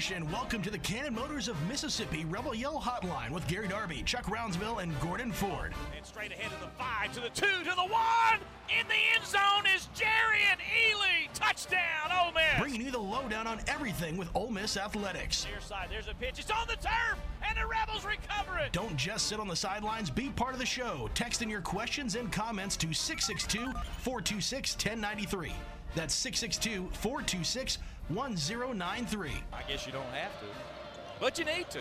Nation, welcome to the Cannon Motors of Mississippi Rebel Yell Hotline with Gary Darby, Chuck Rounsaville, and Gordon Ford. And straight ahead to the five, to the two, to the one. In the end zone is Jerry and Ely. Touchdown, Ole Miss. Bringing you the lowdown on everything with Ole Miss athletics. Near side, there's a pitch. It's on the turf, and the Rebels recover it. Don't just sit on the sidelines. Be part of the show. Text in your questions and comments to 662 426 1093. That's 662 426 1093. I guess you don't have to, but you need to.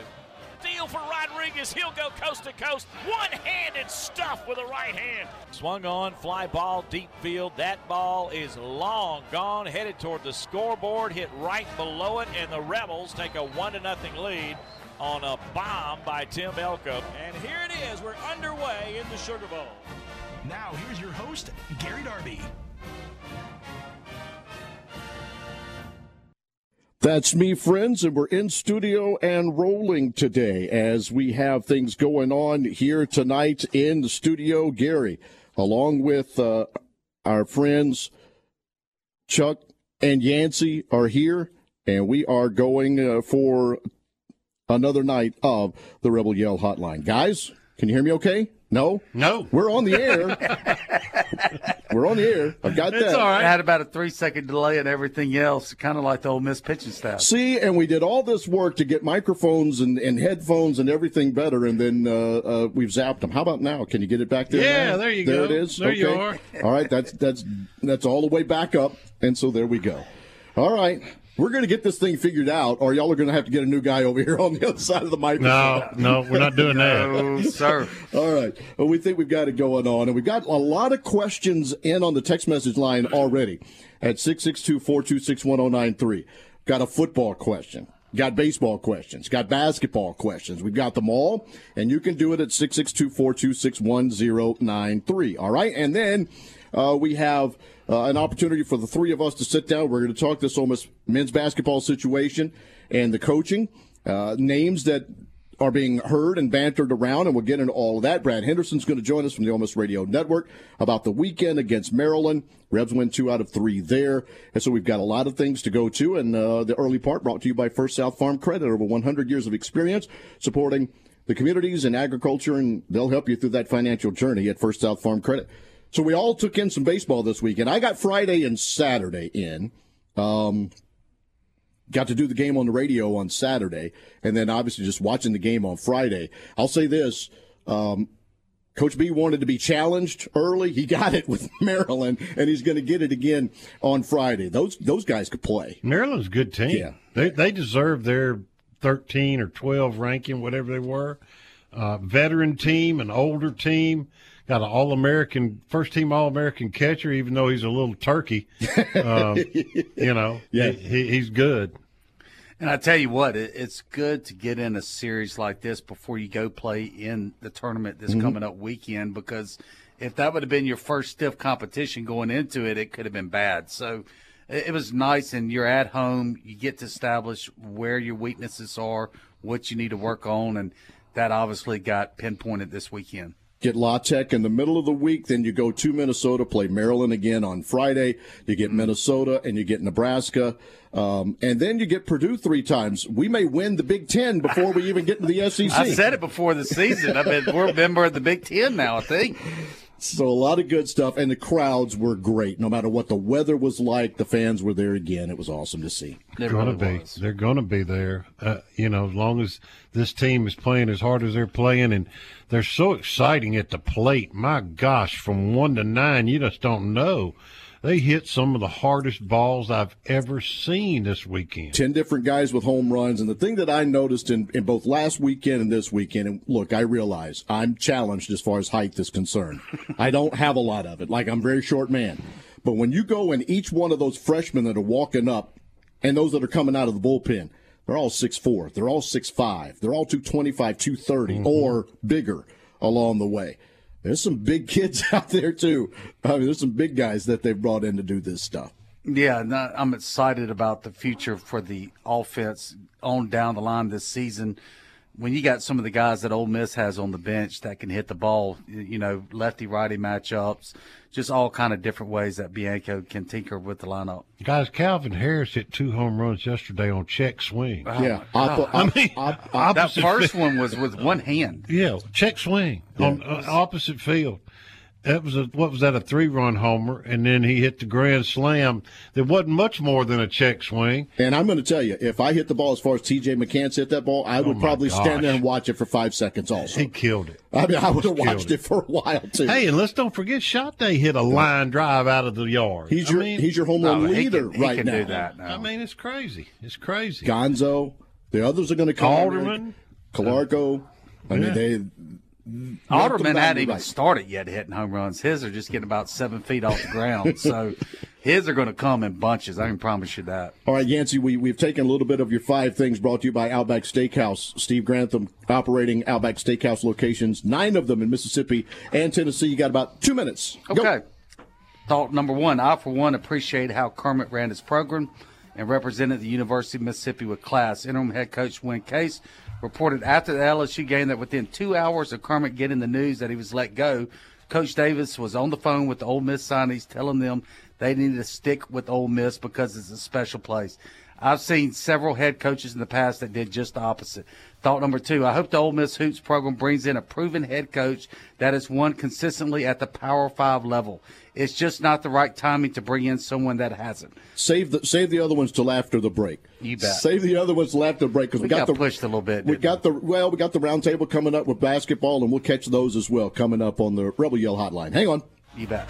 Deal for Rodriguez. He'll go coast to coast. One handed stuff with a right hand. Swung on, fly ball, deep field. That ball is long gone, headed toward the scoreboard, hit right below it, and the Rebels take a 1 to nothing lead on a bomb by Tim Elko. And here it is. We're underway in the Sugar Bowl. Now, here's your host, Gary Darby. That's me, friends, and we're in studio and rolling today as we have things going on here tonight in the studio. Gary, along with uh, our friends Chuck and Yancy, are here, and we are going uh, for another night of the Rebel Yell Hotline. Guys, can you hear me okay? No? No. We're on the air. We're on the air. I've got It's that. all right. I had about a three second delay and everything else, kind of like the Ole Miss pitching staff. See, and we did all this work to get microphones and, and headphones and everything better, and then uh, uh, we've zapped them. How about now? Can you get it back there? Yeah, now? there you there go. There it is. There okay. you are. All right, that's that's that's all the way back up, and so there we go. All right, we're going to get this thing figured out, or y'all are going to have to get a new guy over here on the other side of the mic. No, no, we're not doing that. Oh, sir. All right. Well, we think we've got it going on. And we've got a lot of questions in on the text message line already at 662 426 1093. Got a football question. Got baseball questions. Got basketball questions. We've got them all. And you can do it at 662 426 1093. All right. And then uh, we have uh, an opportunity for the three of us to sit down. We're going to talk this Ole Miss men's basketball situation and the coaching, uh, names that are being heard and bantered around, and we'll get into all of that. Brad Henderson's going to join us from the Ole Miss Radio Network about the weekend against Maryland. Rebs win two out of three there, and so we've got a lot of things to go to. And uh, the early part brought to you by First South Farm Credit, over 100 years of experience supporting the communities and agriculture, and they'll help you through that financial journey at First South Farm Credit. So we all took in some baseball this weekend. I got Friday and Saturday in. Um, got to do the game on the radio on Saturday, and then obviously just watching the game on Friday. I'll say this. Um, Coach B wanted to be challenged early. He got it with Maryland, and he's going to get it again on Friday. Those those guys could play. Maryland's a good team. Yeah. They they deserve their 13 or 12 ranking, whatever they were. Uh, veteran team, an older team, got an All American, first team All American catcher, even though he's a little turkey. Um, you know, Yeah. he, he's good. And I tell you what, it, it's good to get in a series like this before you go play in the tournament this coming up weekend because if that would have been your first stiff competition going into it, it could have been bad. So it, it was nice, and you're at home. You get to establish where your weaknesses are, what you need to work on, and that obviously got pinpointed this weekend. Get La Tech in the middle of the week, then you go to Minnesota, play Maryland again on Friday. You get Minnesota and you get Nebraska, um, and then you get Purdue three times. We may win the Big Ten before we even get to the SEC. I said it before the season. I mean, we're a member of the Big Ten now, I think. So a lot of good stuff, and the crowds were great. No matter what the weather was like, the fans were there again. It was awesome to see. They're gonna really be. was. They're gonna be there. Uh, you know, as long as this team is playing as hard as they're playing, and they're so exciting at the plate. My gosh, from one to nine, you just don't know. They hit some of the hardest balls I've ever seen this weekend. 10 different guys with home runs. And the thing that I noticed in, in both last weekend and this weekend, and look, I realize I'm challenged as far as height is concerned. I don't have a lot of it. Like, I'm a very short man. But when you go and each one of those freshmen that are walking up and those that are coming out of the bullpen, they're all 6'4, they're all 6'5, they're all 225, 230 mm-hmm. or bigger along the way. There's some big kids out there too. I mean, there's some big guys that they've brought in to do this stuff. Yeah, I'm excited about the future for the offense on down the line this season when you got some of the guys that Ole Miss has on the bench that can hit the ball, you know, lefty righty matchups, just all kind of different ways that Bianco can tinker with the lineup. Guys, Calvin Harris hit two home runs yesterday on check swing. Oh, yeah, I, I mean, that first one was with one hand. Yeah, check swing yeah. on uh, opposite field that was a what was that a three run homer and then he hit the grand slam there wasn't much more than a check swing and i'm going to tell you if i hit the ball as far as tj mccants hit that ball i oh would oh probably gosh. stand there and watch it for five seconds also he killed it i mean i would have watched it. it. for a while too hey and let's don't forget Shante hit a line drive out of the yard he's your mean, he's your home run leader can, right now. now. i mean it's crazy it's crazy gonzo the others are going to come alderman Calarco. I mean, they Alderman hadn't even right. started yet hitting home runs. His are just getting about seven feet off the ground. so his are going to come in bunches. I can promise you that. All right, Yancy, we, we've taken a little bit of your five things brought to you by Outback Steakhouse. Steve Grantham operating Outback Steakhouse locations, nine of them in Mississippi and Tennessee. You got about two minutes. Okay. Go. Thought number one, I, for one, appreciate how Kermit ran his program and represented the University of Mississippi with class. Interim head coach Win Case reported after the LSU game that within two hours of Kermit getting the news that he was let go, Coach Davis was on the phone with the Ole Miss signees telling them they needed to stick with Ole Miss because it's a special place. I've seen several head coaches in the past that did just the opposite. Thought number two, I hope the Ole Miss Hoops program brings in a proven head coach that has won consistently at the Power Five level. It's just not the right timing to bring in someone that hasn't. Save the save the other ones till after the break. You bet. Save the other ones till after the break because we, we, got, got the pushed a little bit. We got we? the well, we got the roundtable coming up with basketball, and we'll catch those as well coming up on the Rebel Yell Hotline. Hang on. You bet.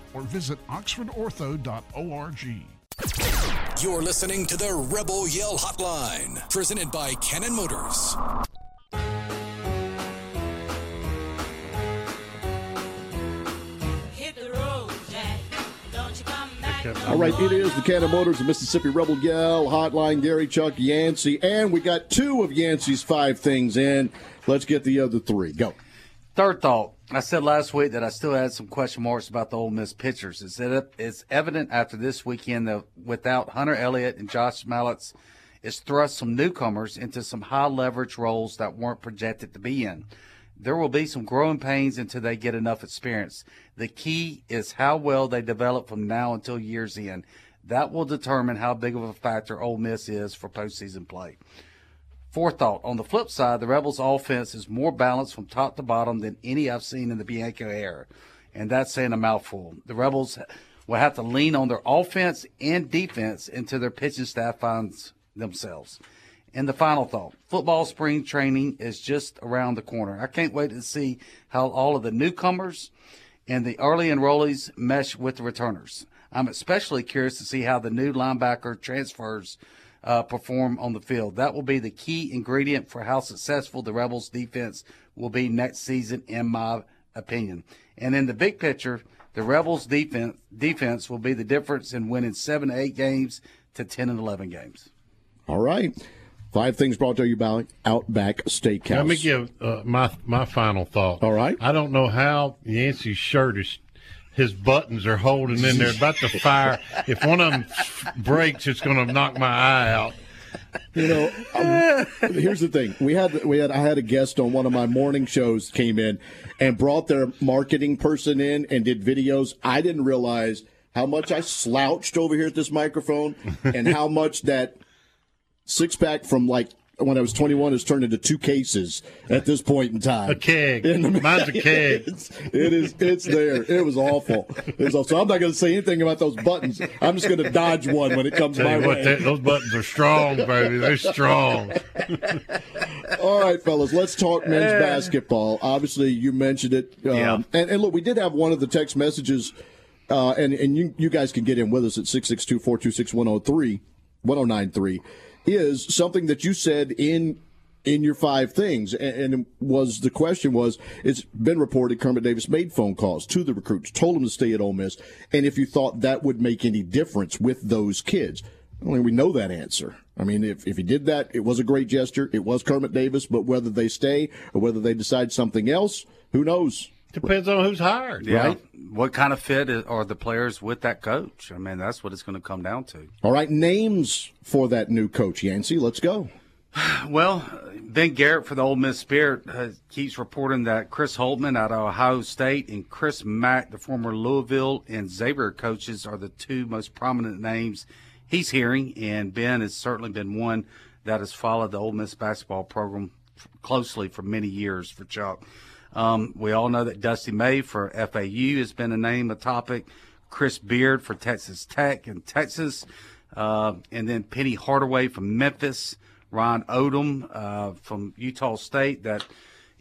or visit oxfordortho.org. You're listening to the Rebel Yell Hotline, presented by Cannon Motors. All right, it is the Cannon Motors of Mississippi Rebel Yell Hotline. Gary, Chuck, Yancy, and we got two of Yancy's five things in. Let's get the other three. Go. Third thought. I said last week that I still had some question marks about the Ole Miss pitchers. It's, it's evident after this weekend that without Hunter Elliott and Josh Mallitz, it's thrust some newcomers into some high leverage roles that weren't projected to be in. There will be some growing pains until they get enough experience. The key is how well they develop from now until year's end. That will determine how big of a factor Ole Miss is for postseason play. Fourth thought. On the flip side, the Rebels' offense is more balanced from top to bottom than any I've seen in the Bianco era. And that's saying a mouthful. The Rebels will have to lean on their offense and defense until their pitching staff finds themselves. And the final thought football spring training is just around the corner. I can't wait to see how all of the newcomers and the early enrollees mesh with the returners. I'm especially curious to see how the new linebacker transfers uh, perform on the field. That will be the key ingredient for how successful the Rebels defense will be next season, in my opinion. And in the big picture, the Rebels defense defense will be the difference in winning seven to eight games to ten and eleven games. All right. Five things brought to you by Outback Steakhouse. Let me give uh, my my final thought. All right. I don't know how Yancy's shirt is. His buttons are holding in there, about to fire. if one of them breaks, it's going to knock my eye out. You know, um, here's the thing. We had we had I had a guest on one of my morning shows came in and brought their marketing person in and did videos. I didn't realize how much I slouched over here at this microphone and how much that six pack from like when I was 21 has turned into two cases at this point in time. A keg. Mine's a keg. It's, it is. It's there. It was awful. It was awful. So I'm not going to say anything about those buttons. I'm just going to dodge one when it comes Tell my you way. what, that- those buttons are strong, baby. They're strong. All right, fellas, let's talk men's basketball. Obviously, you mentioned it. Um, Yeah. and, and look, we did have one of the text messages, uh, and, and you, you guys can get in with us at 662 426 1093, 1093, is something that you said in in your five things and, was the question was it's been reported Kermit Davis made phone calls to the recruits told them to stay at Ole Miss and if you thought that would make any difference with those kids I mean, we know that answer. I mean, if, if he did that, it was a great gesture. It was Kermit Davis, but whether they stay or whether they decide something else, who knows? Depends on who's hired. Yeah. Right. What kind of fit are the players with that coach? I mean, that's what it's going to come down to. All right, names for that new coach, Yancy. Let's go. Well, Ben Garrett for the Ole Miss Spirit uh, keeps reporting that Chris Holtmann out of Ohio State and Chris Mack, the former Louisville and Xavier coaches, are the two most prominent names he's hearing. And Ben has certainly been one that has followed the Ole Miss basketball program closely for many years for Chuck. Um, we all know that Dusty May for FAU has been a name, a topic. Chris Beard for Texas Tech and Texas, uh, and then Penny Hardaway from Memphis. Ryan Odom uh, from Utah State that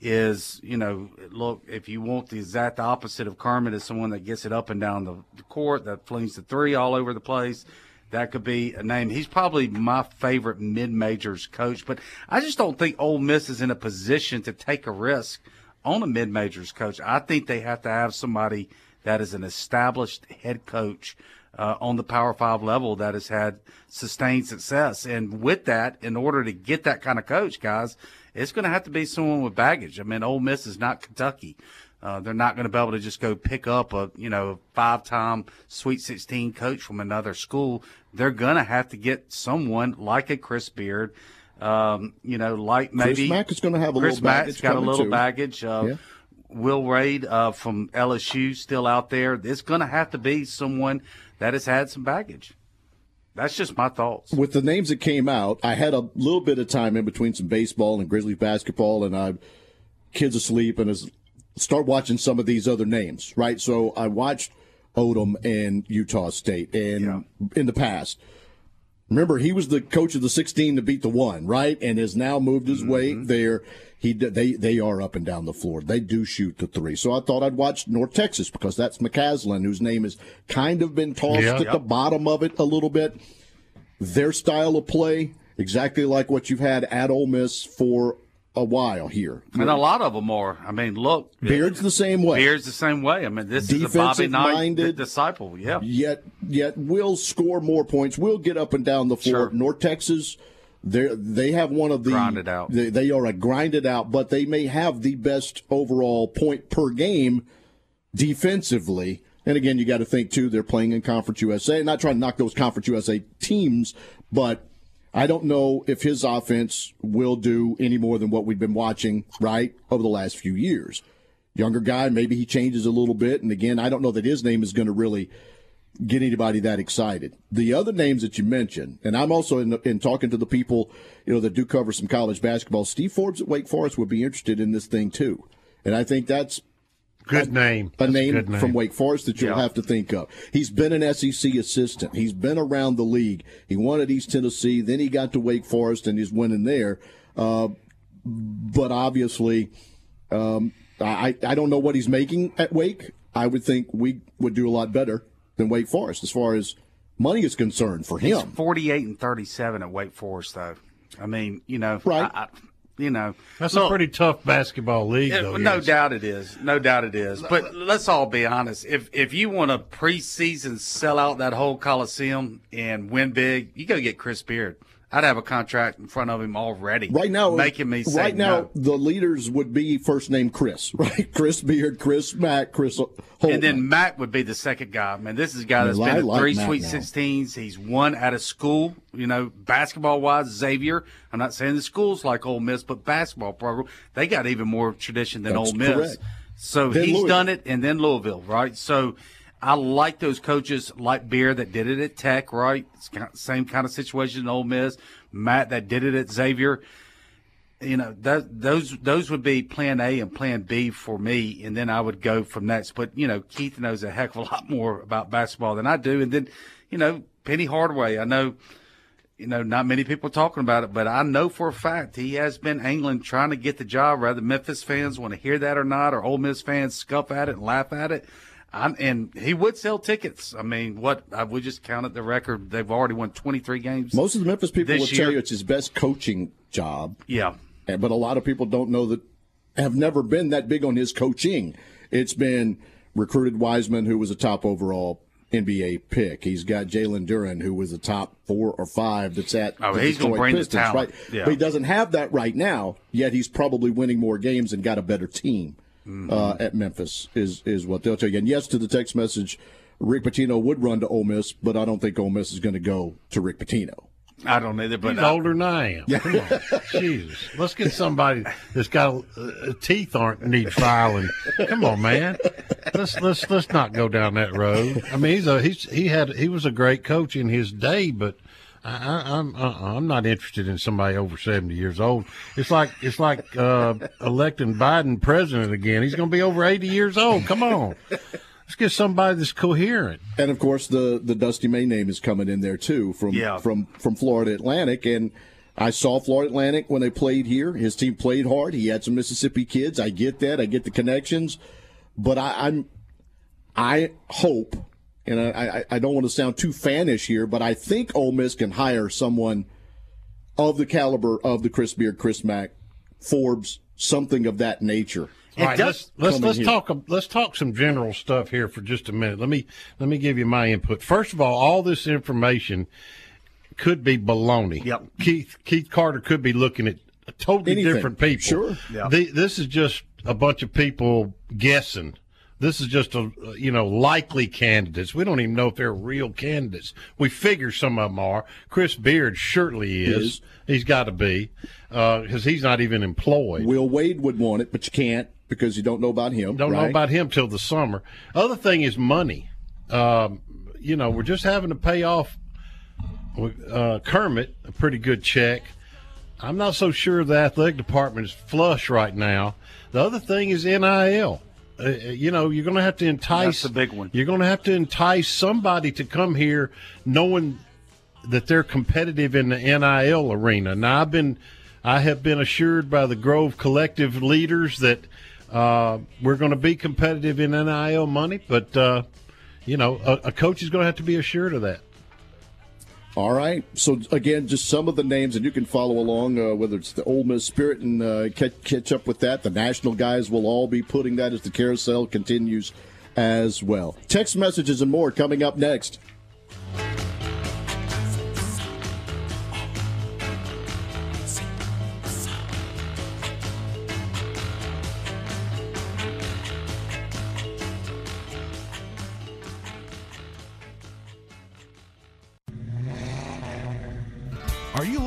is, you know, look, if you want the exact opposite of Kermit is someone that gets it up and down the, the court, that flings the three all over the place. That could be a name. He's probably my favorite mid majors coach, but I just don't think Ole Miss is in a position to take a risk on a mid majors coach. I think they have to have somebody that is an established head coach uh, on the Power Five level that has had sustained success. And with that, in order to get that kind of coach, guys, it's going to have to be someone with baggage. I mean, Ole Miss is not Kentucky. Uh, they're not going to be able to just go pick up a you know five-time Sweet 16 coach from another school. They're going to have to get someone like a Chris Beard, um, you know, like maybe Chris Mack is going to have a Chris little Mack's baggage got a little too. baggage. Uh, Yeah. Will Wade uh, from LSU still out there. It's going to have to be someone that has had some baggage. That's just my thoughts. With the names that came out, I had a little bit of time in between some baseball and Grizzlies basketball, and I kids asleep and is start watching some of these other names, right? So I watched Odom and Utah State, and in the past. Remember, he was the coach of the 16 to beat the one, right? And has now moved his way mm-hmm. there. He they they are up and down the floor. They do shoot the three. So I thought I'd watch North Texas because that's McCasland, whose name has kind of been tossed Yeah. at the bottom of it a little bit. their style of play, exactly like what you've had at Ole Miss for a while here. And a lot of them are. I mean, look, uh, Beard's the same way. Beard's the same way. I mean, this is a Bobby Knight Defensive-minded. disciple. Yeah. Yet, yet will score more points. Will get up and down the floor. Sure. North Texas, they they have one of the Grinded out. They, they are a grinded out, but they may have the best overall point per game defensively. And again, you got to think too. They're playing in Conference USA. Not trying to knock those Conference USA teams, but I don't know if his offense will do any more than what we've been watching right over the last few years. Younger guy, maybe he changes a little bit. And again, I don't know that his name is going to really get anybody that excited. The other names that you mentioned, and I'm also in, in talking to the people, you know, that do cover some college basketball. Steve Forbes at Wake Forest would be interested in this thing too, and I think that's Good name. a That's name, good name. from Wake Forest that you'll Yeah. have to think of. He's been an SEC assistant. He's been around the league. He won at East Tennessee. Then he got to Wake Forest and he's winning there. Uh, but obviously, um, I, I don't know what he's making at Wake. I would think we would do a lot better than Wake Forest as far as money is concerned for He's him. 48 and 37 at Wake Forest, though. I mean, you know, Right. I, I, you know, That's look, a pretty tough basketball league, Yeah, though. no yes. doubt it is. No doubt it is. But let's all be honest. If if you want to preseason sell out that whole Coliseum and win big, you go get Chris Beard. I'd have a contract in front of him already. Right now, making me say right now no. the leaders would be first name Chris, right? Chris Beard, Chris Mack, Chris. And then Mac would be the second guy. Man, this is a guy that's I been like three Mac Sweet. 16s. He's won out of school, you know, basketball wise. Xavier, I'm not saying the schools like Ole Miss, but basketball program, they got even more tradition than That's Ole Miss. correct. So Then he's Louisville. done it, and then Louisville, right? So I like those coaches like Beard that did it at Tech, right? Kind of, same kind of situation in Ole Miss. Mack that did it at Xavier you know that, those those would be plan A and plan B for me, and then I would go from that. But you know, Keith knows a heck of a lot more about basketball than I do, and then you know, Penny Hardaway. I know, you know, not many people talking about it, but I know for a fact he has been angling trying to get the job. Whether Memphis fans want to hear that or not, or Ole Miss fans scuff at it and laugh at it. I'm, and he would sell tickets. I mean, what we just counted the record. They've already won 23 games. Most of the Memphis people will year- tell you it's his best coaching job. yeah. But a lot of people don't know that, have never been that big on his coaching. It's been recruited Wiseman, who was a top overall NBA pick. He's got Jalen Duren, who was a top four or five that's at Oh, the he's Detroit bring the Pistons, talent. right? Yeah. But he doesn't have that right now, yet he's probably winning more games and got a better team Mm-hmm. uh, at Memphis, is, is what they'll tell you. And yes, to the text message, Rick Pitino would run to Ole Miss, but I don't think Ole Miss is going to go to Rick Pitino. I don't either, but He's I- older than I am. Come on, Jesus. Let's get somebody that's got uh, teeth aren't need filing. Come on, man. Let's let's let's not go down that road. I mean, he's a he's he had he was a great coach in his day, but I, I, I'm uh, I'm not interested in somebody over seventy years old. It's like it's like uh, electing Biden president again. He's going to be over eighty years old. Come on. Let's get somebody that's coherent. And of course, the the Dusty May name is coming in there too from Yeah. from from Florida Atlantic. And I saw Florida Atlantic when they played here. His team played hard. He had some Mississippi kids. I get that. I get the connections. But I, I'm I hope, and I, I I don't want to sound too fanish here, but I think Ole Miss can hire someone of the caliber of the Chris Beard, Chris Mack, Forbes, something of that nature. All right, let's let's let's here. talk let's talk some general stuff here for just a minute. Let me let me give you my input. First of all, all this information could be baloney. Yep. Keith Keith Carter could be looking at totally Anything. different people. Sure. Yeah. The- this is just a bunch of people guessing. This is just a you know likely candidates. We don't even know if they're real candidates. We figure some of them are. Chris Beard surely is. Is. He's got to be because he's not even employed. Will Wade would want it, but you can't because you don't know about him. Don't know about him till the summer. Other thing is money. Um, you know, we're just having to pay off uh, Kermit a pretty good check. I'm not so sure the athletic department is flush right now. The other thing is NIL. Uh, you know, you're going to have to entice. That's the big one. You're going to have to entice somebody to come here, knowing that they're competitive in the NIL arena. Now, I've been, I have been assured by the Grove Collective leaders that uh, we're going to be competitive in NIL money, but uh, you know, a, a coach is going to have to be assured of that. All right. So again, just some of the names, and you can follow along. Uh, whether it's the Ole Miss Spirit and uh, catch, catch up with that. The national guys will all be putting that as the carousel continues as well. Text messages and more coming up next.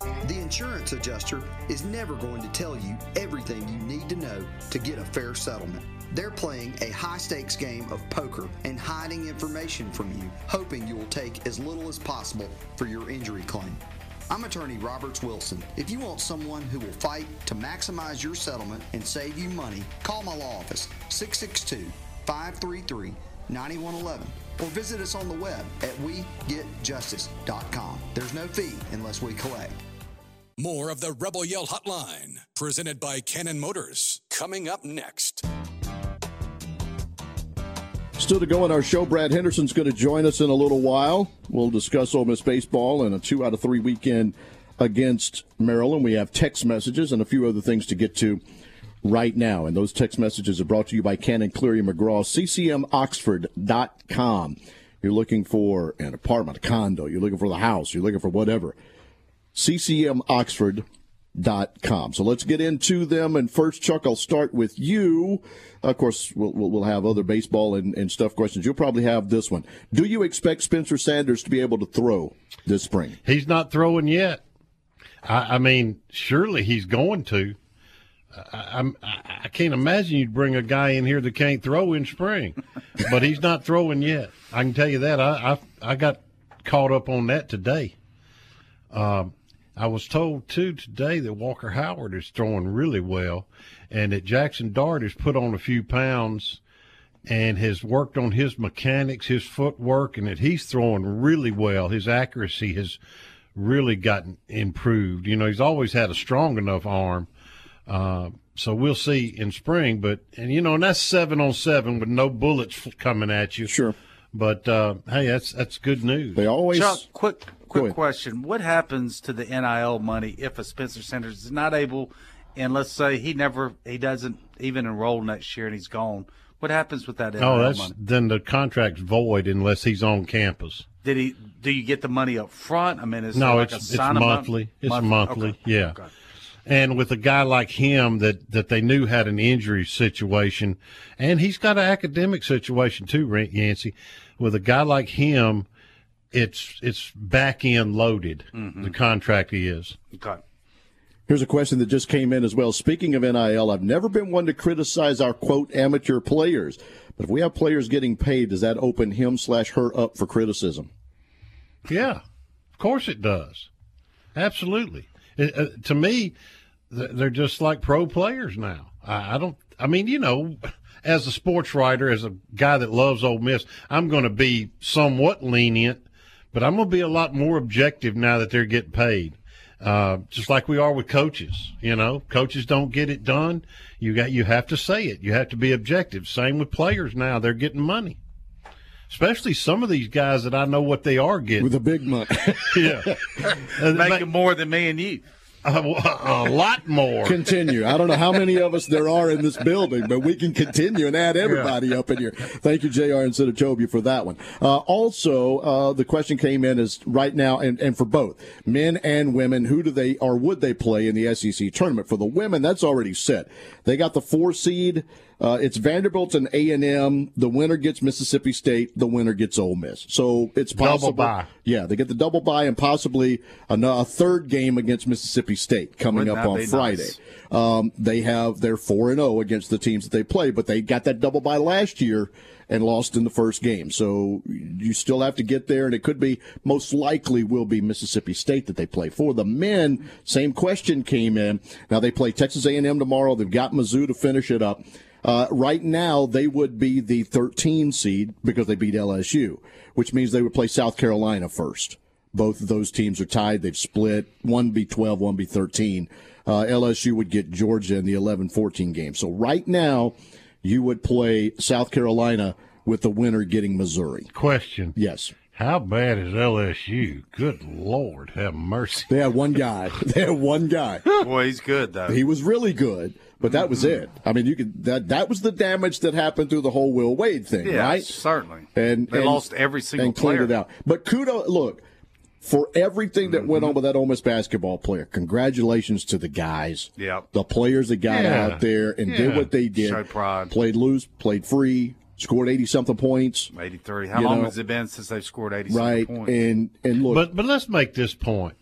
The insurance adjuster is never going to tell you everything you need to know to get a fair settlement. They're playing a high stakes game of poker and hiding information from you, hoping you will take as little as possible for your injury claim. I'm attorney Roberts Wilson. If you want someone who will fight to maximize your settlement and save you money, call my law office 662 533 9111 or visit us on the web at wegetjustice.com. There's no fee unless we collect. More of the Rebel Yell Hotline, presented by Cannon Motors, coming up next. Still to go in our show, Brad Henderson's going to join us in a little while. We'll discuss Ole Miss baseball and a two out of three weekend against Maryland. We have text messages and a few other things to get to right now. And those text messages are brought to you by Cannon Cleary McGraw, ccmoxford.com. You're looking for an apartment, a condo, you're looking for the house, you're looking for whatever. ccmoxford.com. So let's get into them. And first, Chuck, I'll start with you. Of course, we'll, we'll have other baseball and, and stuff questions. You'll probably have this one. Do you expect Spencer Sanders to be able to throw this spring? He's not throwing yet. I, I mean, surely he's going to. I, I, I can't imagine you'd bring a guy in here that can't throw in spring, but he's not throwing yet. I can tell you that. I I, I got caught up on that today. Um, I was told too today that Walker Howard is throwing really well, and that Jackson Dart has put on a few pounds and has worked on his mechanics, his footwork, and that he's throwing really well. His accuracy has really gotten improved. You know, he's always had a strong enough arm. Uh, so we'll see in spring, but and you know, and that's seven on seven with no bullets coming at you. Sure. But uh, hey, that's that's good news. They always Chuck, quick Go quick question: What happens to the NIL money if a Spencer Sanders is not able, and let's say he never, he doesn't even enroll next year and he's gone? What happens with that NIL Oh, that's money? then the contract's void unless he's on campus. Did he? Do you get the money up front? I mean, is no, like it's it's monthly. It's Monthly. monthly. Okay. Yeah. Okay. And with a guy like him that that they knew had an injury situation, and he's got an academic situation too, Yancy. With a guy like him, it's it's back end loaded. Mm-hmm. The contract is. Okay. Here's a question that just came in as well. Speaking of NIL, I've never been one to criticize our quote amateur players, but if we have players getting paid, does that open him slash her up for criticism? Yeah, of course it does. Absolutely. It, uh, to me, th- they're just like pro players now. I, I don't. I mean, you know, as a sports writer, as a guy that loves Ole Miss, I'm going to be somewhat lenient, but I'm going to be a lot more objective now that they're getting paid. Uh, just like we are with coaches, you know, coaches don't get it done. You got, you have to say it. You have to be objective. Same with players now. They're getting money especially some of these guys that I know what they are getting with the big money. yeah, Uh, Making more than me and you. A, a lot more. Continue. I don't know how many of us there are in this building, but we can continue and add everybody up in here. Thank you, JR and Senatobia, for that one. Uh, also, uh, the question came in is right now, and, and for both men and women, who do they or would they play in the SEC tournament? For the women, that's already set. They got the four seed. Uh, it's Vanderbilt and A and M. The winner gets Mississippi State. The winner gets Ole Miss. So it's Double possible. Yeah, they get the double bye and possibly a, a third game against Mississippi State coming Wouldn't up on Friday. nice? Um, they have they're four and zero against the teams that they play, but they got that double bye last year and lost in the first game. So you still have to get there, and it could be most likely will be Mississippi State that they play for. The men, same question came in. Now they play Texas A and M tomorrow. They've got Mizzou to finish it up. Uh, right now, they would be the 13 seed because they beat LSU, which means they would play South Carolina first. Both of those teams are tied. They've split. One be 12, one be 13. Uh, LSU would get Georgia in the 11 14 game. So right now, you would play South Carolina with the winner getting Missouri. Question. Yes. How bad is LSU? Good Lord, have mercy. They had one guy. they had one guy. Boy, he's good though. He was really good, but that was it. I mean, you could that that was the damage that happened through the whole Will Wade thing, yeah, right? certainly. And they and- lost every single player. and cleaned player. it out. But kudo, look for everything that Mm-hmm. went on with that Ole Miss basketball player. Congratulations to the guys, Yep. the players that got Yeah. out there and did what they did. Showed pride. Played loose, played free, scored eighty something points. 83. How long know, has it been since they've scored 80 Right, points? Right. And and look, But but let's make this point.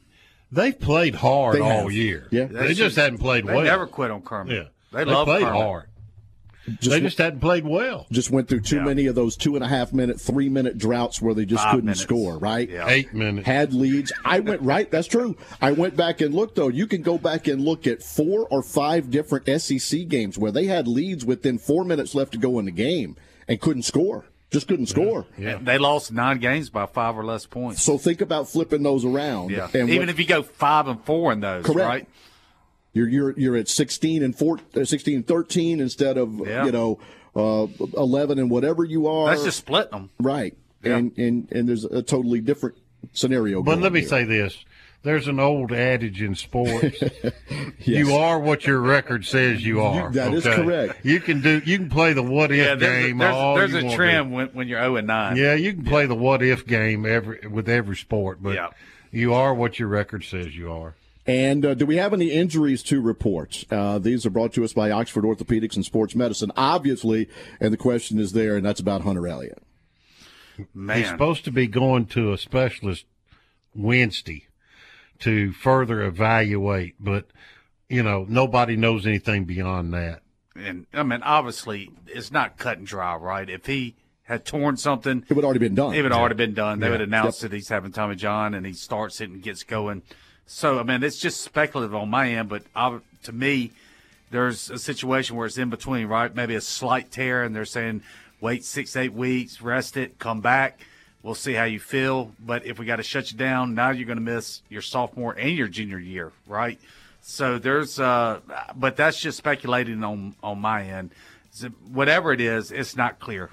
They've played hard They all have. year. Yeah. They, just should- hadn't played they well. They never quit on Kermit. Yeah. They, love played Kermit. hard. just, they just hadn't played well. just went through too Yeah. many of those two and a half minute, three minute droughts where they just Five couldn't minutes. score. Right? Yeah. Eight minutes. had leads. I went right. That's true. I went back and looked though. You can go back and look at four or five different SEC games where they had leads within four minutes left to go in the game and couldn't score. Just couldn't score. Yeah. They lost nine games by five or less points. So think about flipping those around. yeah. And Even what- if you go five and four in those, Correct. right? you're you're you're at 16 and 4, uh, 16 and 13 instead of Yeah. you know uh, 11 and whatever you are. That's just splitting them. right. Yeah. And and and there's a totally different scenario. But going let me here. say this. There's an old adage in sports. Yes. You are what your record says you are. that is okay? correct. You can do. You can play the what if Yeah, there's, game. a, there's, all there's you a want trend when, when you're 0 and 9. Yeah, you can play the what if game every with every sport, but Yeah. you are what your record says you are. And uh, do we have any injuries to report? Uh, these are brought to us by Oxford Orthopedics and Sports Medicine, obviously. And the question is there, and that's about Hunter Elliott. Man. He's supposed to be going to a specialist Wednesday to further evaluate, but you know nobody knows anything beyond that. and I mean, obviously, it's not cut and dry, right? If he had torn something, It would already been done. it would already been done. They Yeah. would announce that he's having Tommy John, and he starts it and gets going. So, I mean, it's just speculative on my end, but I, to me, there's a situation where it's in between, right? Maybe a slight tear, and they're saying wait six, eight weeks, rest it, come back. We'll see how you feel. But if we got to shut you down, now you're going to miss your sophomore and your junior year, right? So there's, uh, but that's just speculating on on my end. Whatever it is, it's not clear.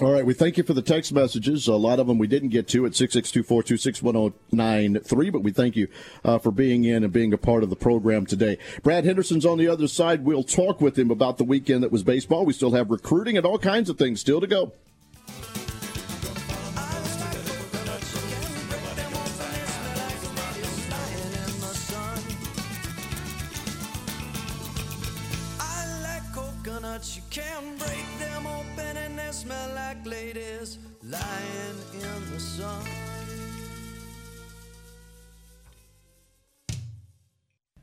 All right, we thank you for the text messages. A lot of them we didn't get to at 662-426-1093, but we thank you uh, for being in and being a part of the program today. Brad Henderson's on the other side. We'll talk with him about the weekend that was baseball. We still have recruiting and all kinds of things still to go. Smell like ladies lying in the sun.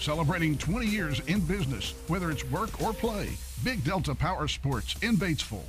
Celebrating 20 years in business, whether it's work or play. Big Delta Power Sports in Batesville.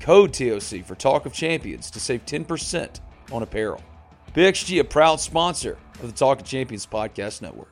code TOC for Talk of Champions to save 10% on apparel. PXG, a proud sponsor of the Talk of Champions Podcast Network.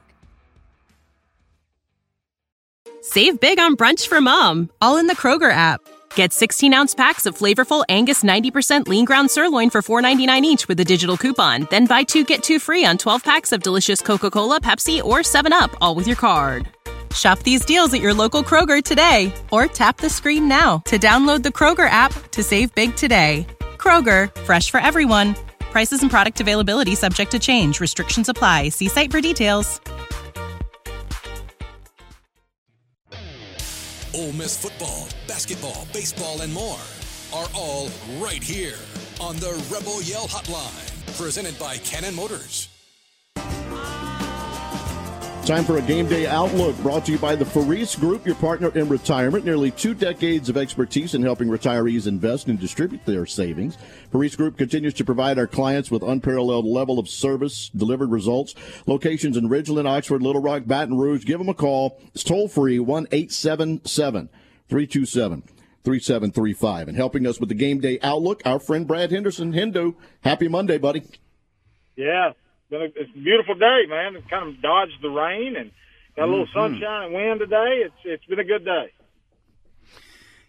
Save big on brunch for mom, all in the Kroger app. Get 16 ounce packs of flavorful Angus 90% lean ground sirloin for $4.99 each with a digital coupon. Then buy two get two free on 12 packs of delicious Coca Cola, Pepsi, or 7UP, all with your card. Shop these deals at your local Kroger today or tap the screen now to download the Kroger app to save big today. Kroger, fresh for everyone. Prices and product availability subject to change. Restrictions apply. See site for details. Ole Miss football, basketball, baseball, and more are all right here on the Rebel Yell Hotline, presented by Cannon Motors. Time for a game day outlook brought to you by the Faris Group, your partner in retirement. Nearly two decades of expertise in helping retirees invest and distribute their savings. Faris Group continues to provide our clients with unparalleled level of service, delivered results. Locations in Ridgeland, Oxford, Little Rock, Baton Rouge. Give them a call. It's toll free 1 877 327 3735. And helping us with the game day outlook, our friend Brad Henderson. Hendo, happy Monday, buddy. Yeah, been a, it's a beautiful day, man. It kind of dodged the rain and got a little Mhm. sunshine and wind today. It's it's been a good day.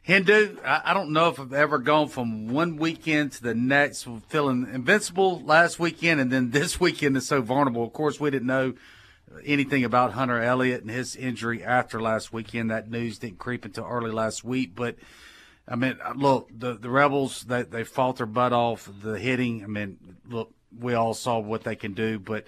Hendo, I, I don't know if I've ever gone from one weekend to the next feeling invincible last weekend, and then this weekend is so vulnerable. Of course, we didn't know anything about Hunter Elliott and his injury after last weekend. That news didn't creep until early last week. But I mean, look, the the Rebels they they fought their butt off. The hitting, I mean, look, we all saw what they can do, but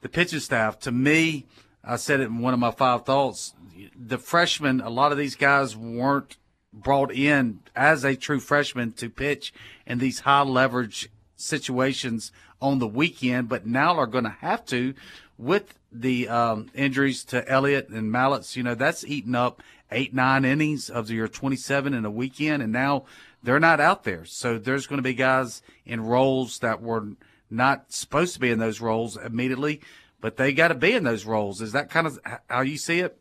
the pitching staff, to me, I said it in one of my five thoughts. The freshmen, a lot of these guys weren't brought in as a true freshman to pitch in these high leverage situations on the weekend, but now are going to have to with the um, injuries to Elliott and Mallets. You know, that's eating up eight, nine innings of your 27 in a weekend, and now they're not out there. So there's going to be guys in roles that were not supposed to be in those roles immediately, but they got to be in those roles. Is that kind of how you see it?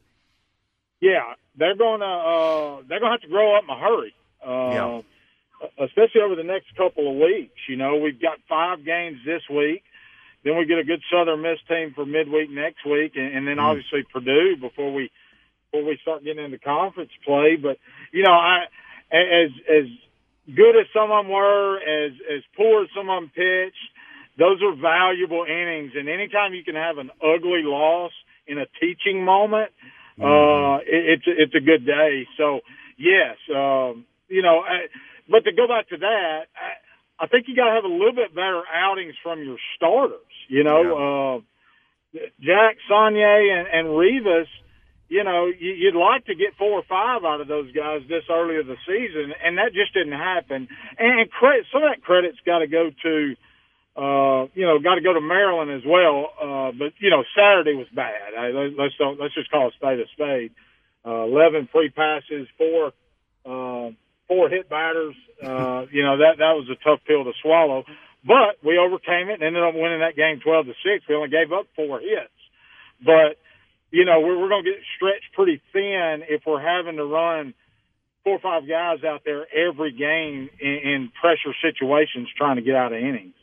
Yeah, they're gonna uh, they're gonna have to grow up in a hurry. Uh, Especially over the next couple of weeks. You know, we've got five games this week. Then we get a good Southern Miss team for midweek next week, and, and then obviously Purdue before we before we start getting into conference play. But you know, I as as good as some of them were, as as poor as some of them pitched, those are valuable innings. And anytime you can have an ugly loss in a teaching moment, uh, it, it's it's a good day. So yes, um, you know, I, but to go back to that, I, I think you got to have a little bit better outings from your starters. You know, uh, Jack, Saunier, and, and Rivas. You know, you, you'd like to get four or five out of those guys this early of the season, and that just didn't happen. And credit, some of that credit's got to go to uh, you know, got to go to Maryland as well. Uh, but you know, Saturday was bad. I, let's don't let's just call a spade a spade. Uh, Eleven free passes, four uh, four hit batters. Uh, you know that that was a tough pill to swallow. But we overcame it and ended up winning that game twelve to six. We only gave up four hits, but you know we're, we're going to get stretched pretty thin if we're having to run four or five guys out there every game in, in pressure situations trying to get out of innings.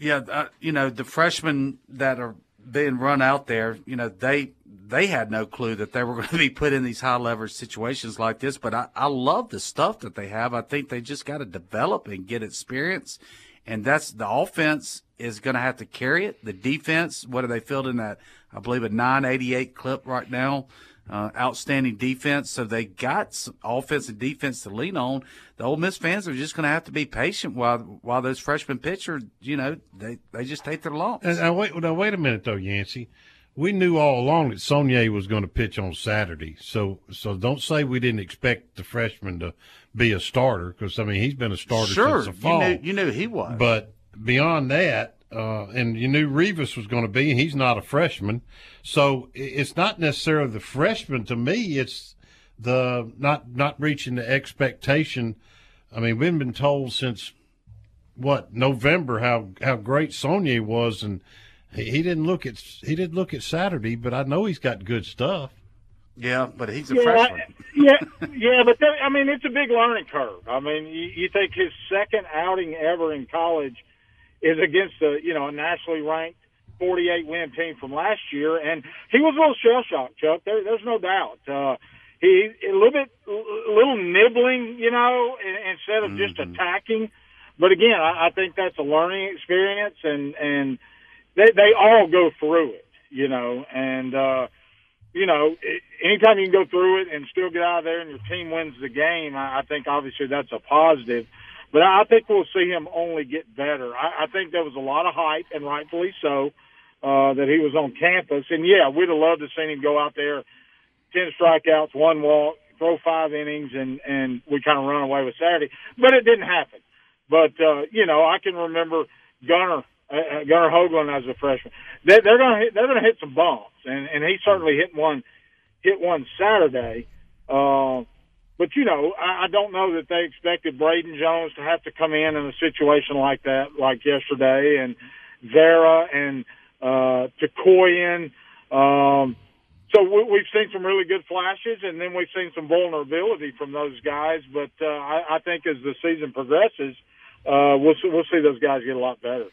Yeah, uh, you know the freshmen that are being run out there. You know they they had no clue that they were going to be put in these high leverage situations like this. But I, I love the stuff that they have. I think they just got to develop and get experience, and that's the offense is going to have to carry it. The defense, what are they fielding that? I believe a 988 clip right now. Uh, outstanding defense. So they got some offense and defense to lean on. The Ole Miss fans are just going to have to be patient while while those freshman pitchers, you know, they, they just take their lumps. And, and wait, now wait a minute though, Yancy. We knew all along that Saunier was going to pitch on Saturday, so so don't say we didn't expect the freshman to be a starter because I mean he's been a starter Sure, since the you fall. knew- you knew he was. But beyond that, uh, and you knew Rivas was going to be, and he's not a freshman, so it's not necessarily the freshman. To me, it's the not not reaching the expectation. I mean, we've been told since what November how how great Saunier was, and he, he didn't look at he didn't look at Saturday, but I know he's got good stuff. Yeah, but he's a yeah, freshman. yeah, yeah, but that, I mean, it's a big learning curve. I mean, you, you think his second outing ever in college is against a you know a nationally ranked 48 win team from last year, and he was a little shell shocked, Chuck. There, there's no doubt. Uh, he a little bit, a little nibbling, you know, instead of just attacking. But again, I, I think that's a learning experience, and and they they all go through it, you know, and uh, you know, anytime you can go through it and still get out of there and your team wins the game, I think obviously that's a positive. But I think we'll see him only get better. I, I think there was a lot of hype, and rightfully so, uh, that he was on campus. And yeah, we'd have loved to see him go out there, ten strikeouts, one walk, throw five innings, and and we kind of run away with Saturday. But it didn't happen. But uh, you know, I can remember Gunner uh, uh Gunnar Hoglund as a freshman. They, they're going to hit, they're going to hit some bombs, and and he certainly hit one hit one Saturday. Uh, but you know, I, I don't know that they expected Braden Jones to have to come in in a situation like that, like yesterday, and Vera and uh, Tookoian. Um, so we, we've seen some really good flashes, and then we've seen some vulnerability from those guys. But uh, I, I think as the season progresses, uh, we'll we'll see those guys get a lot better.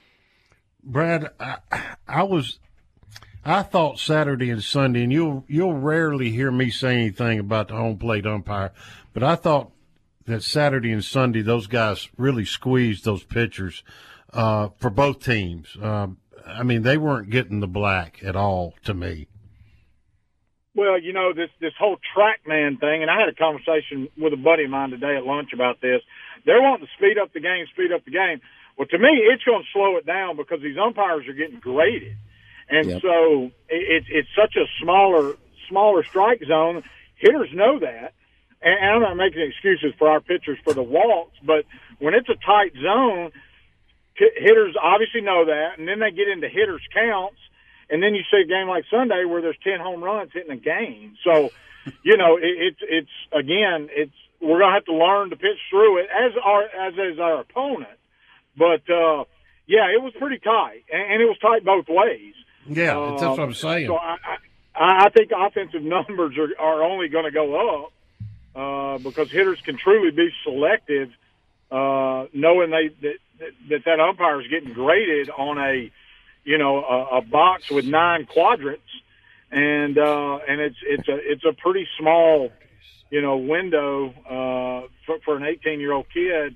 Brad, I, I was I thought Saturday and Sunday, and you'll you'll rarely hear me say anything about the home plate umpire, but I thought that Saturday and Sunday those guys really squeezed those pitchers uh, for both teams. Um, I mean, they weren't getting the black at all to me. Well, you know this this whole TrackMan thing, and I had a conversation with a buddy of mine today at lunch about this. They're wanting to speed up the game, speed up the game. Well, to me, it's going to slow it down because these umpires are getting graded. And yep. so it's it's such a smaller smaller strike zone. Hitters know that, and I'm not making excuses for our pitchers for the walks, but when it's a tight zone, hitters obviously know that, and then they get into hitters counts, and then you see a game like Sunday where there's ten home runs hitting a game. So, you know, it, it's it's again, it's we're gonna have to learn to pitch through it as our as is our opponent, but uh, yeah, it was pretty tight, and, and it was tight both ways. Yeah, that's what I'm saying. So I, I, I think offensive numbers are, are only going to go up uh, because hitters can truly be selective, uh, knowing they that, that that umpire is getting graded on a you know a, a box with nine quadrants, and uh, and it's it's a it's a pretty small you know window uh, for, for an 18 year old kid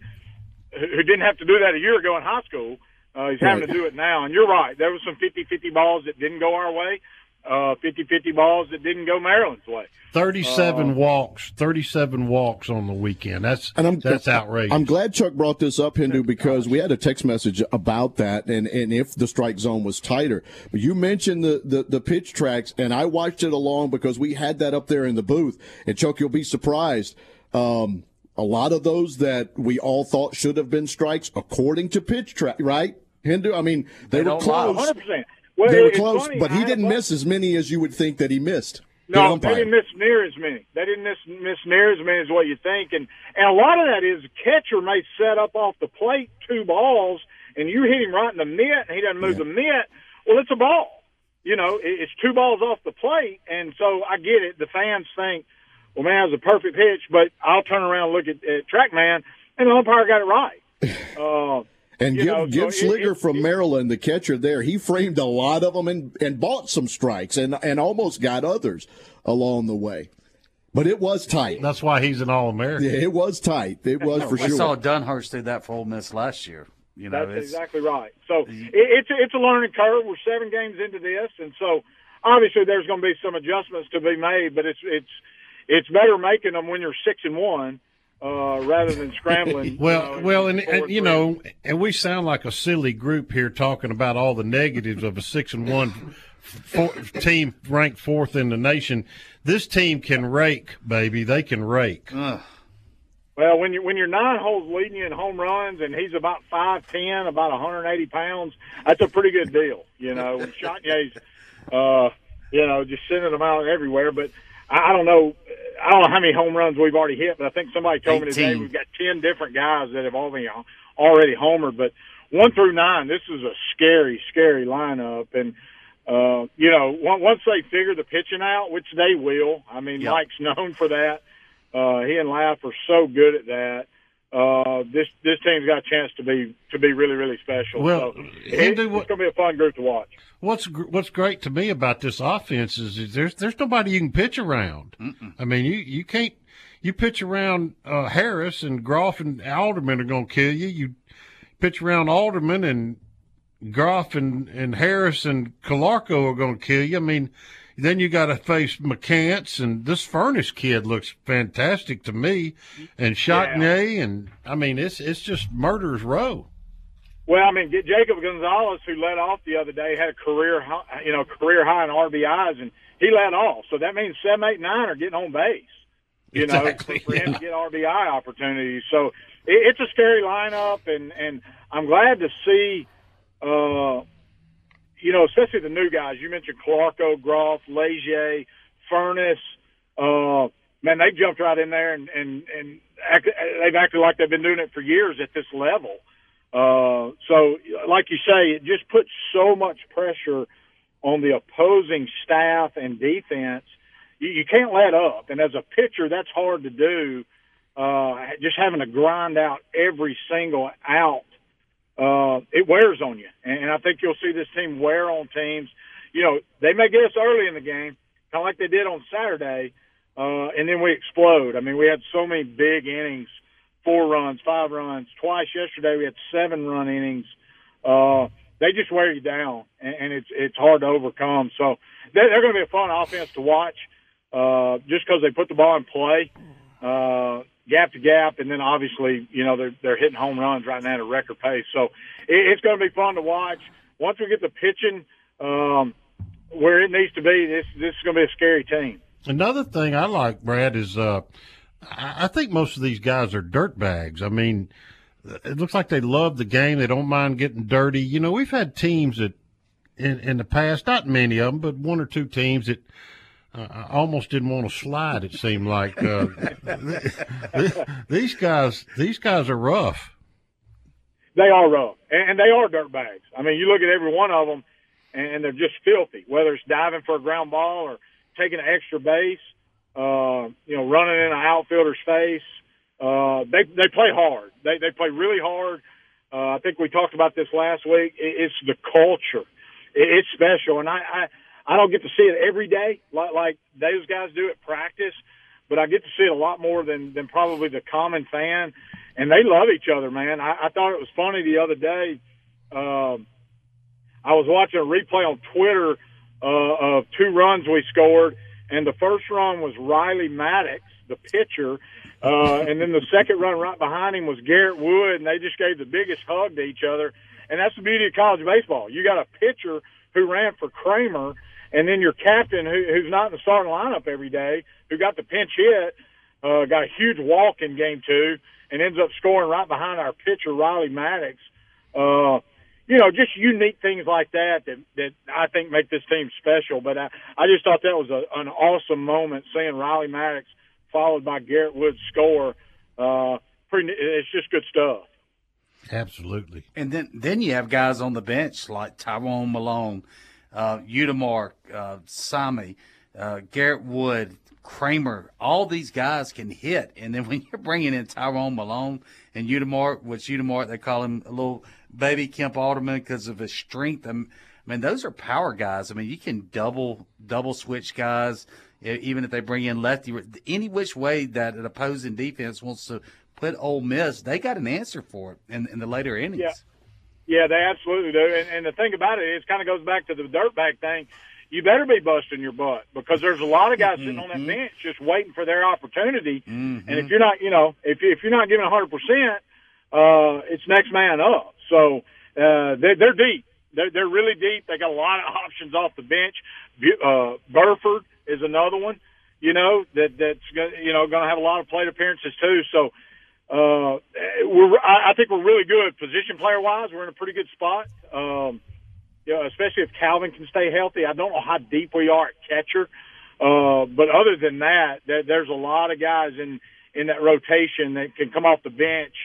who didn't have to do that a year ago in high school. Uh, he's having to do it now. And you're right. There was some 50-50 balls that didn't go our way, uh, 50-50 balls that didn't go Maryland's way. 37 uh, walks, 37 walks on the weekend. That's and I'm, that's outrageous. I'm glad Chuck brought this up, Hendo, because we had a text message about that and, and if the strike zone was tighter. But you mentioned the, the, the pitch tracks, and I watched it along because we had that up there in the booth. And Chuck, you'll be surprised. Um, a lot of those that we all thought should have been strikes, according to pitch track, right? Hendo, I mean, they, they were close. 100%. Well, they were close, funny, but he didn't miss as many as you would think that he missed. No, they didn't miss near as many. They didn't miss, miss near as many as what you think, and and a lot of that is the catcher may set up off the plate two balls, and you hit him right in the mitt, and he doesn't move yeah. the mitt. Well, it's a ball. You know, it's two balls off the plate, and so I get it. The fans think well, man, it was a perfect pitch, but I'll turn around and look at, at TrackMan, and the umpire got it right. Uh, and give, know, give so Shliger it, it, from it, Maryland, the catcher there, he framed a lot of them and, and bought some strikes and, and almost got others along the way. But it was tight. That's why he's an All American. Yeah, it was tight. It was for we sure. We saw Dunhurst do that for Ole Miss last year. You know, that's exactly right. So it, it's it's a learning curve. We're seven games into this, and so obviously there's going to be some adjustments to be made. But it's it's it's better making them when you're six and one uh, rather than scrambling. well, you know, well, and, and you know, and we sound like a silly group here talking about all the negatives of a six and one four, team ranked fourth in the nation. This team can rake, baby. They can rake. Ugh. Well, when you when you're nine holes leading you in home runs, and he's about five ten, about 180 pounds, that's a pretty good deal. You know, when Chatagnier, uh, you know, just sending them out everywhere, but I don't know. I don't know how many home runs we've already hit, but I think somebody told 18. me today we've got ten different guys that have already already homered. But one through nine, this is a scary, scary lineup, and uh, you know, once they figure the pitching out, which they will. I mean, yep. Mike's known for that. Uh, he and Laugh are so good at that. Uh, this this team's got a chance to be to be really really special. Well, so it, it's going to be a fun group to watch. What's what's great to me about this offense is, is there's there's nobody you can pitch around. Mm-mm. I mean, you you can't you pitch around uh, Harris and Groff and Alderman are going to kill you. You pitch around Alderman and Groff and, and Harris and Calarco are going to kill you. I mean, then you got to face McCants, and this Furnace kid looks fantastic to me, and Chatagnier, yeah. and I mean it's it's just murder's row. Well, I mean Jacob Gonzalez, who led off the other day, had a career high, you know career high in RBIs, and he led off. So that means seven, eight, nine are getting on base. You exactly, know, for yeah. him to get RBI opportunities. So it, it's a scary lineup, and and I'm glad to see. Uh, you know, especially the new guys. You mentioned Calarco, Groff, Leger, Furnace. Uh, man, they jumped right in there and and and act, they've acted like they've been doing it for years at this level. Uh, so, like you say, it just puts so much pressure on the opposing staff and defense. You, you can't let up, and as a pitcher, that's hard to do. Uh, just having to grind out every single out uh, it wears on you. And, I think you'll see this team wear on teams. You know, they may get us early in the game, kind of like they did on Saturday, uh, and then we explode. I mean, we had so many big innings, four runs, five runs. Twice yesterday we had seven run innings. Uh, they just wear you down, and, and it's it's hard to overcome. So they're, they're going to be a fun offense to watch, uh, just because they put the ball in play. Uh, gap to gap, and then obviously, you know, they're they're hitting home runs right now at a record pace. So it, it's going to be fun to watch. Once we get the pitching um, where it needs to be, this this is going to be a scary team. Another thing I like, Brad, is uh, I think most of these guys are dirt bags. I mean, it looks like they love the game. They don't mind getting dirty. You know, we've had teams that in in the past, not many of them, but one or two teams that I almost didn't want to slide. It seemed like uh, these guys. These guys are rough. They are rough, and they are dirt bags. I mean, you look at every one of them, and they're just filthy. Whether it's diving for a ground ball or taking an extra base, uh, you know, running in an outfielder's face. Uh, they they play hard. They they play really hard. Uh, I think we talked about this last week. It, it's the culture. It, it's special, and I, I I don't get to see it every day like, like those guys do at practice, but I get to see it a lot more than, than probably the common fan. And they love each other, man. I, I thought it was funny the other day. Um, I was watching a replay on Twitter uh, of two runs we scored, and the first run was Riley Maddox, the pitcher, uh, and then the second run right behind him was Garrett Wood, and they just gave the biggest hug to each other. And that's the beauty of college baseball. You got a pitcher who ran for Kramer and then your captain, who, who's not in the starting lineup every day, who got the pinch hit, uh, got a huge walk in game two, and ends up scoring right behind our pitcher Riley Maddox. Uh, you know, just unique things like that that that I think make this team special. But I, I just thought that was a, an awesome moment seeing Riley Maddox followed by Garrett Wood's score. Uh, pretty, it's just good stuff. Absolutely. And then then you have guys on the bench like Tyrone Malone, uh, Utermark, uh, Sami, uh, Garrett Wood, Kramer, all these guys can hit. And then when you're bringing in Tyrone Malone and Utermark, which Utermark, they call him a little baby Kemp Alderman because of his strength. I mean, those are power guys. I mean, you can double, double switch guys, even if they bring in lefty. Any which way that an opposing defense wants to put Ole Miss, they got an answer for it in, in the later innings. Yeah. Yeah, they absolutely do. And, and the thing about it is, it kind of goes back to the dirtbag thing. You better be busting your butt because there's a lot of guys mm-hmm. sitting on that mm-hmm. bench just waiting for their opportunity. Mm-hmm. And if you're not, you know, if if you're not giving 100 percent, uh, it's next man up. So uh, they're, they're deep. They're, they're really deep. They got a lot of options off the bench. Uh, Burford is another one. You know that that's you know going to have a lot of plate appearances too. So uh, we're, I, think we're really good position player wise. We're in a pretty good spot. Um, you know, especially if Calvin can stay healthy. I don't know how deep we are at catcher. Uh, but other than that, there, there's a lot of guys in, in that rotation that can come off the bench,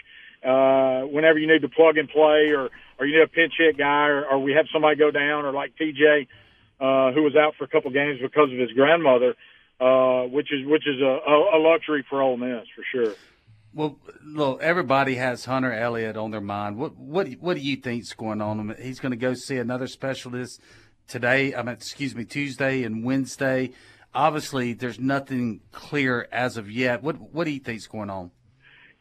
uh, whenever you need to plug and play or, or you need a pinch hit guy or, or we have somebody go down or like TJ, uh, who was out for a couple games because of his grandmother, uh, which is, which is a, a luxury for Ole Miss for sure. Well, look, everybody has Hunter Elliott on their mind. What what what do you think's going on? He's going to go see another specialist today. I mean, excuse me, Tuesday and Wednesday. Obviously, there's nothing clear as of yet. What what do you think's going on?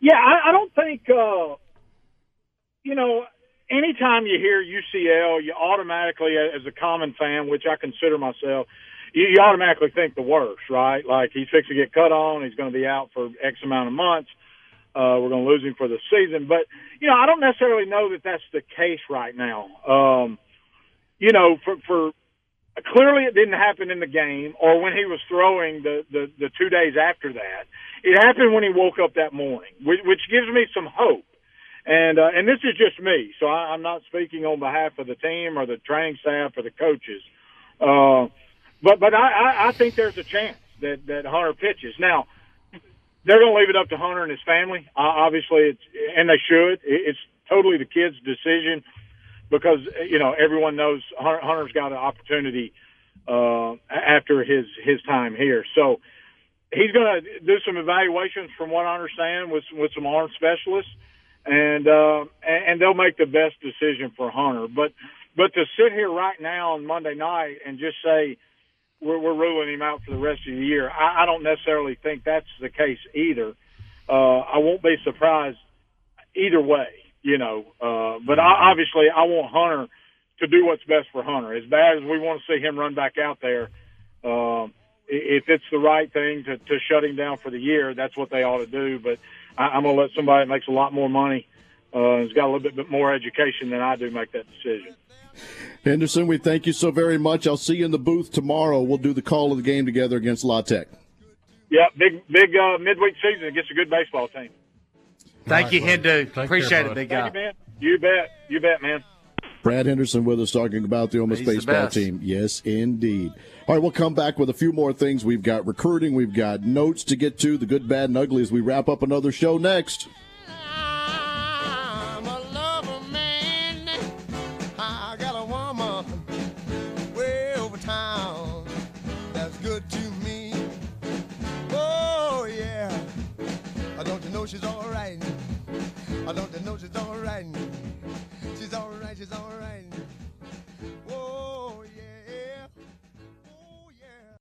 Yeah, I, I don't think. Uh, you know, anytime you hear UCL, you automatically, as a common fan, which I consider myself, you, you automatically think the worst, right? Like he's fixing to get cut on, he's going to be out for X amount of months. Uh, we're going to lose him for the season, but you know, I don't necessarily know that that's the case right now. Um, you know, for for clearly it didn't happen in the game or when he was throwing the, the, the two days after that. It happened when he woke up that morning, which, which gives me some hope. And, uh, and this is just me. So I, I'm not speaking on behalf of the team or the training staff or the coaches. Uh, but, but I, I, I think there's a chance that, that Hunter pitches. Now, they're going to leave it up to Hunter and his family. Uh, obviously, it's, and they should. It's totally the kid's decision because you know everyone knows Hunter, Hunter's got an opportunity uh, after his his time here. So he's going to do some evaluations, from what I understand, with with some arm specialists, and uh, and they'll make the best decision for Hunter. But but to sit here right now on Monday night and just say we're, we're ruling him out for the rest of the year, I, I don't necessarily think that's the case either. Uh, I won't be surprised either way you know. Uh, but I, obviously, I want Hunter to do what's best for Hunter. As bad as we want to see him run back out there, uh, if it's the right thing to, to shut him down for the year, that's what they ought to do. But I, I'm going to let somebody that makes a lot more money, uh, has got a little bit more education than I do, make that decision. Henderson, we thank you so very much. I'll see you in the booth tomorrow. We'll do the call of the game together against La Tech. Yeah, big big uh, midweek season against a good baseball team. Thank right, you, Hendo. Appreciate care, it, big guy. You, man. You bet. You bet, man. Brad Henderson with us talking about the Ole Miss baseball team. Yes, indeed. All right, we'll come back with a few more things. We've got recruiting, we've got notes to get to, the good, bad, and ugly as we wrap up another show next. She's all right. I don't know she's all right. She's all right, she's all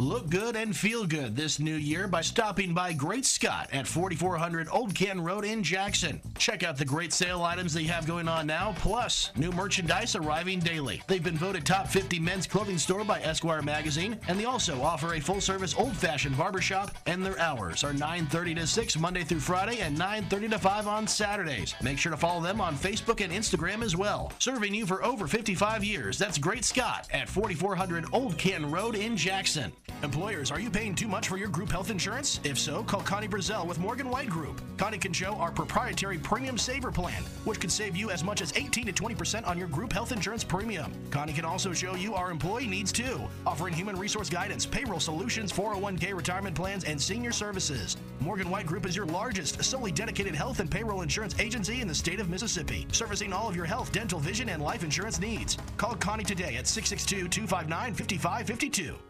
Look good and feel good this new year by stopping by Great Scott at 4400 Old Ken Road in Jackson. Check out the great sale items they have going on now, plus new merchandise arriving daily. They've been voted top 50 men's clothing store by Esquire magazine, and they also offer a full-service old-fashioned barbershop, and their hours are 9:30 to 6 Monday through Friday and 9:30 to 5 on Saturdays. Make sure to follow them on Facebook and Instagram as well. Serving you for over 55 years. That's Great Scott at 4400 Old Ken Road in Jackson. Employers, are you paying too much for your group health insurance? If so, call Connie Brazell with Morgan White Group. Connie can show our proprietary Premium Saver Plan, which could save you as much as 18 to 20% on your group health insurance premium. Connie can also show you our employee needs too, offering human resource guidance, payroll solutions, 401k retirement plans, and senior services. Morgan White Group is your largest, solely dedicated health and payroll insurance agency in the state of Mississippi, servicing all of your health, dental, vision, and life insurance needs. Call Connie today at 662 259 5552.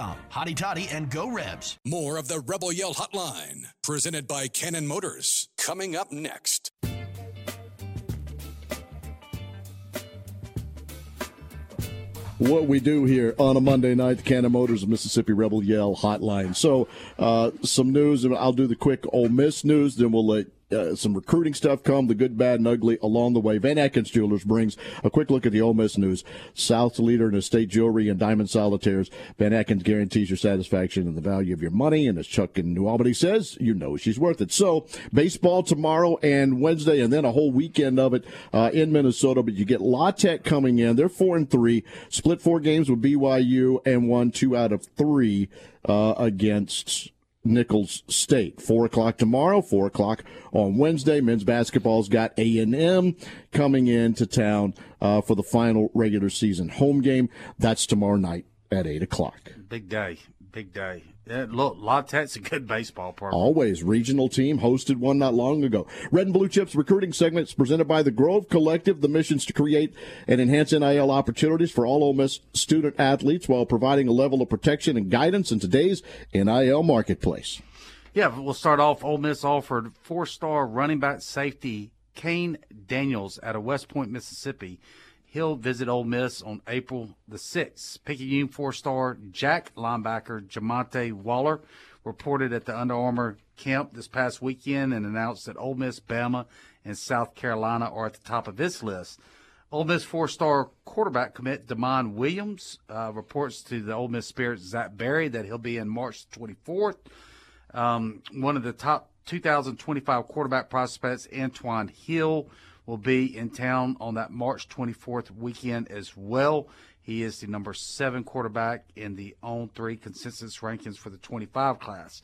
Hotty toddy and go Rebs. More of the Rebel Yell Hotline, presented by Cannon Motors, coming up next. what we do here on a Monday night, the Cannon Motors of Mississippi Rebel Yell Hotline. So, uh, some news, and I'll do the quick Ole Miss news, then we'll let uh, some recruiting stuff come, the good, bad, and ugly along the way. Van Atkins Jewelers brings a quick look at the Ole Miss news. South's leader in estate jewelry and diamond solitaires. Van Atkins guarantees your satisfaction and the value of your money. And as Chuck in New Albany says, you know she's worth it. So baseball tomorrow and Wednesday, and then a whole weekend of it uh, in Minnesota. But you get La Tech coming in. They're four and three, split four games with BYU, and won two out of three uh, against Nicholls State. Four o'clock tomorrow, four o'clock on Wednesday. Men's basketball's got A and M coming into town uh, for the final regular season home game. That's tomorrow night at eight o'clock. Big day, big day. Yeah, look, Tech's a good baseball program. Always regional team hosted one not long ago. Red and Blue Chips recruiting segments presented by the Grove Collective. The missions to create and enhance NIL opportunities for all Ole Miss student athletes while providing a level of protection and guidance in today's NIL marketplace. Yeah, we'll start off. Ole Miss offered four-star running back safety Kane Daniels out of West Point, Mississippi. He'll visit Ole Miss on April the 6th. Picayune four-star Jack linebacker Jamonte Waller reported at the Under Armour camp this past weekend and announced that Ole Miss, Bama, and South Carolina are at the top of his list. Ole Miss four-star quarterback commit Demond Williams uh, reports to the Ole Miss Spirit Zach Berry that he'll be in March 24th. Um, one of the top 2025 quarterback prospects, Antoine Hill, will be in town on that March 24th weekend as well. He is the number seven quarterback in the on three consensus rankings for the 25 class.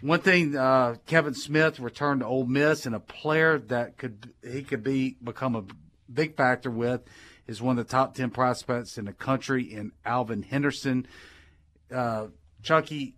One thing, uh, Kevin Smith returned to Ole Miss, and a player that could he could be become a big factor with is one of the top 10 prospects in the country in Alvin Henderson. Uh, Chucky,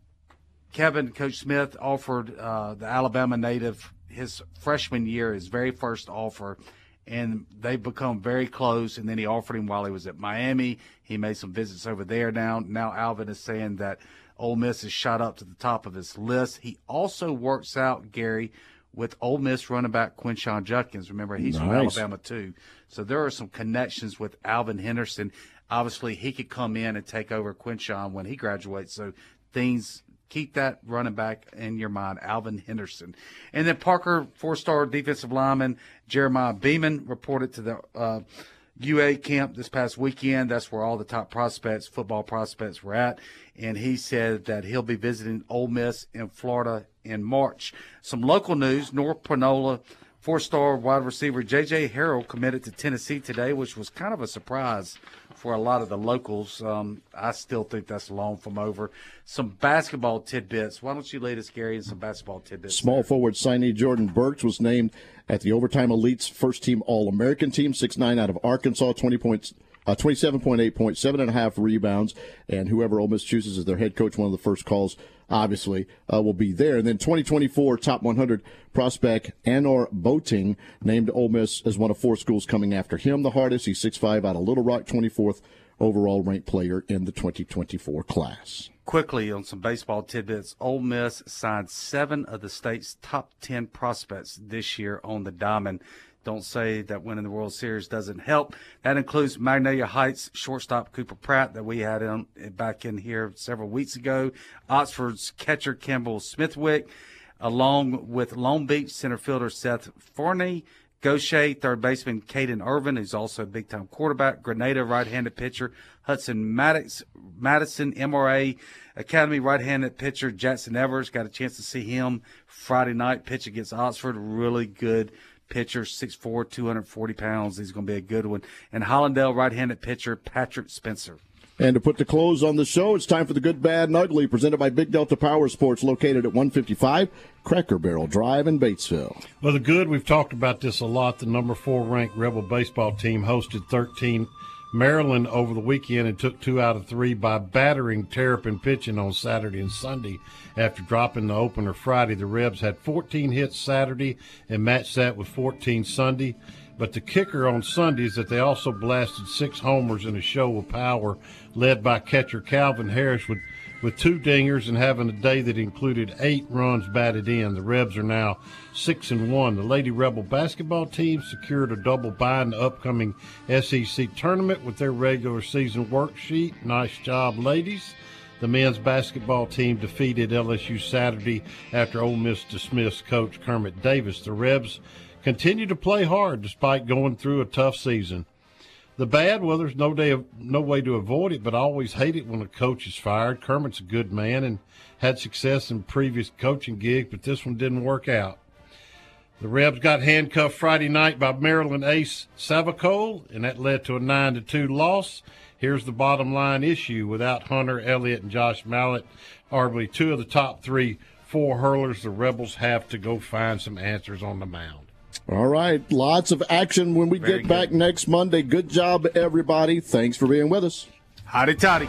Kevin, Coach Smith offered uh, the Alabama native his freshman year, his very first offer, and they've become very close. And then he offered him while he was at Miami. He made some visits over there now. Now Alvin is saying that Ole Miss is shot up to the top of his list. He also works out, Gary, with Ole Miss running back Quinshon Judkins. Remember, he's nice. from Alabama too. So there are some connections with Alvin Henderson. Obviously, he could come in and take over Quinshon when he graduates. So things keep that running back in your mind, Alvin Henderson. And then Parker, four star defensive lineman Jeremiah Beaman reported to the uh, UA camp this past weekend. That's where all the top prospects, football prospects, were at. And he said that he'll be visiting Ole Miss in Florida in March. Some local news North Panola four star wide receiver J.J. Harrell committed to Tennessee today, which was kind of a surprise for a lot of the locals. Um, I still think that's long from over. Some basketball tidbits. Why don't you lead us, Gary, in some basketball tidbits? Small there? forward signee Jordan Burks was named at the Overtime Elites first team All American team, six nine out of Arkansas, 20 points. Uh, 27.8 points, seven and a half rebounds, and whoever Ole Miss chooses as their head coach, one of the first calls, obviously, uh, will be there. And then 2024 top 100 prospect Annor Boateng named Ole Miss as one of four schools coming after him the hardest. He's 6'5 out of Little Rock, 24th overall ranked player in the 2024 class. Quickly on some baseball tidbits, Ole Miss signed seven of the state's top 10 prospects this year on the diamond. Don't say that winning the World Series doesn't help. That includes Magnolia Heights shortstop Cooper Pratt that we had in, back in here several weeks ago. Oxford's catcher Campbell Smithwick, along with Long Beach center fielder Seth Forney. Gautier, third baseman Caden Irvin, who's also a big time quarterback. Grenada, right handed pitcher Hudson Maddox, Madison, MRA Academy right handed pitcher Jackson Evers. Got a chance to see him Friday night pitch against Oxford. Really good pitcher, 6'4, 240 pounds. He's going to be a good one. And Hollandale right handed pitcher Patrick Spencer. And to put the close on the show, it's time for the good, bad, and ugly, presented by Big Delta Power Sports, located at 155 Cracker Barrel Drive in Batesville. Well, the good, we've talked about this a lot. The number four ranked Rebel baseball team hosted 13 Maryland over the weekend and took two out of three by battering Terrapin pitching on Saturday and Sunday after dropping the opener Friday. The Rebs had 14 hits Saturday and matched that with 14 Sunday. But the kicker on Sunday is that they also blasted six homers in a show of power, led by catcher Calvin Harris with, with two dingers and having a day that included eight runs batted in. The Rebs are now six and one. The Lady Rebel basketball team secured a double bye in the upcoming SEC tournament with their regular season worksheet. Nice job, ladies. The men's basketball team defeated LSU Saturday after Ole Miss dismissed coach Kermit Davis. The Rebs continue to play hard despite going through a tough season. The bad, well, there's no day, no way to avoid it, but I always hate it when a coach is fired. Kermit's a good man and had success in previous coaching gigs, but this one didn't work out. The Rebs got handcuffed Friday night by Maryland ace Savacool, and that led to a nine to two loss. Here's the bottom line issue: without Hunter Elliott and Josh Mallitz, arguably two of the top three four hurlers, the Rebels have to go find some answers on the mound. All right. Lots of action when we Very get good. back next Monday. Good job, everybody. Thanks for being with us. Hotty Toddy.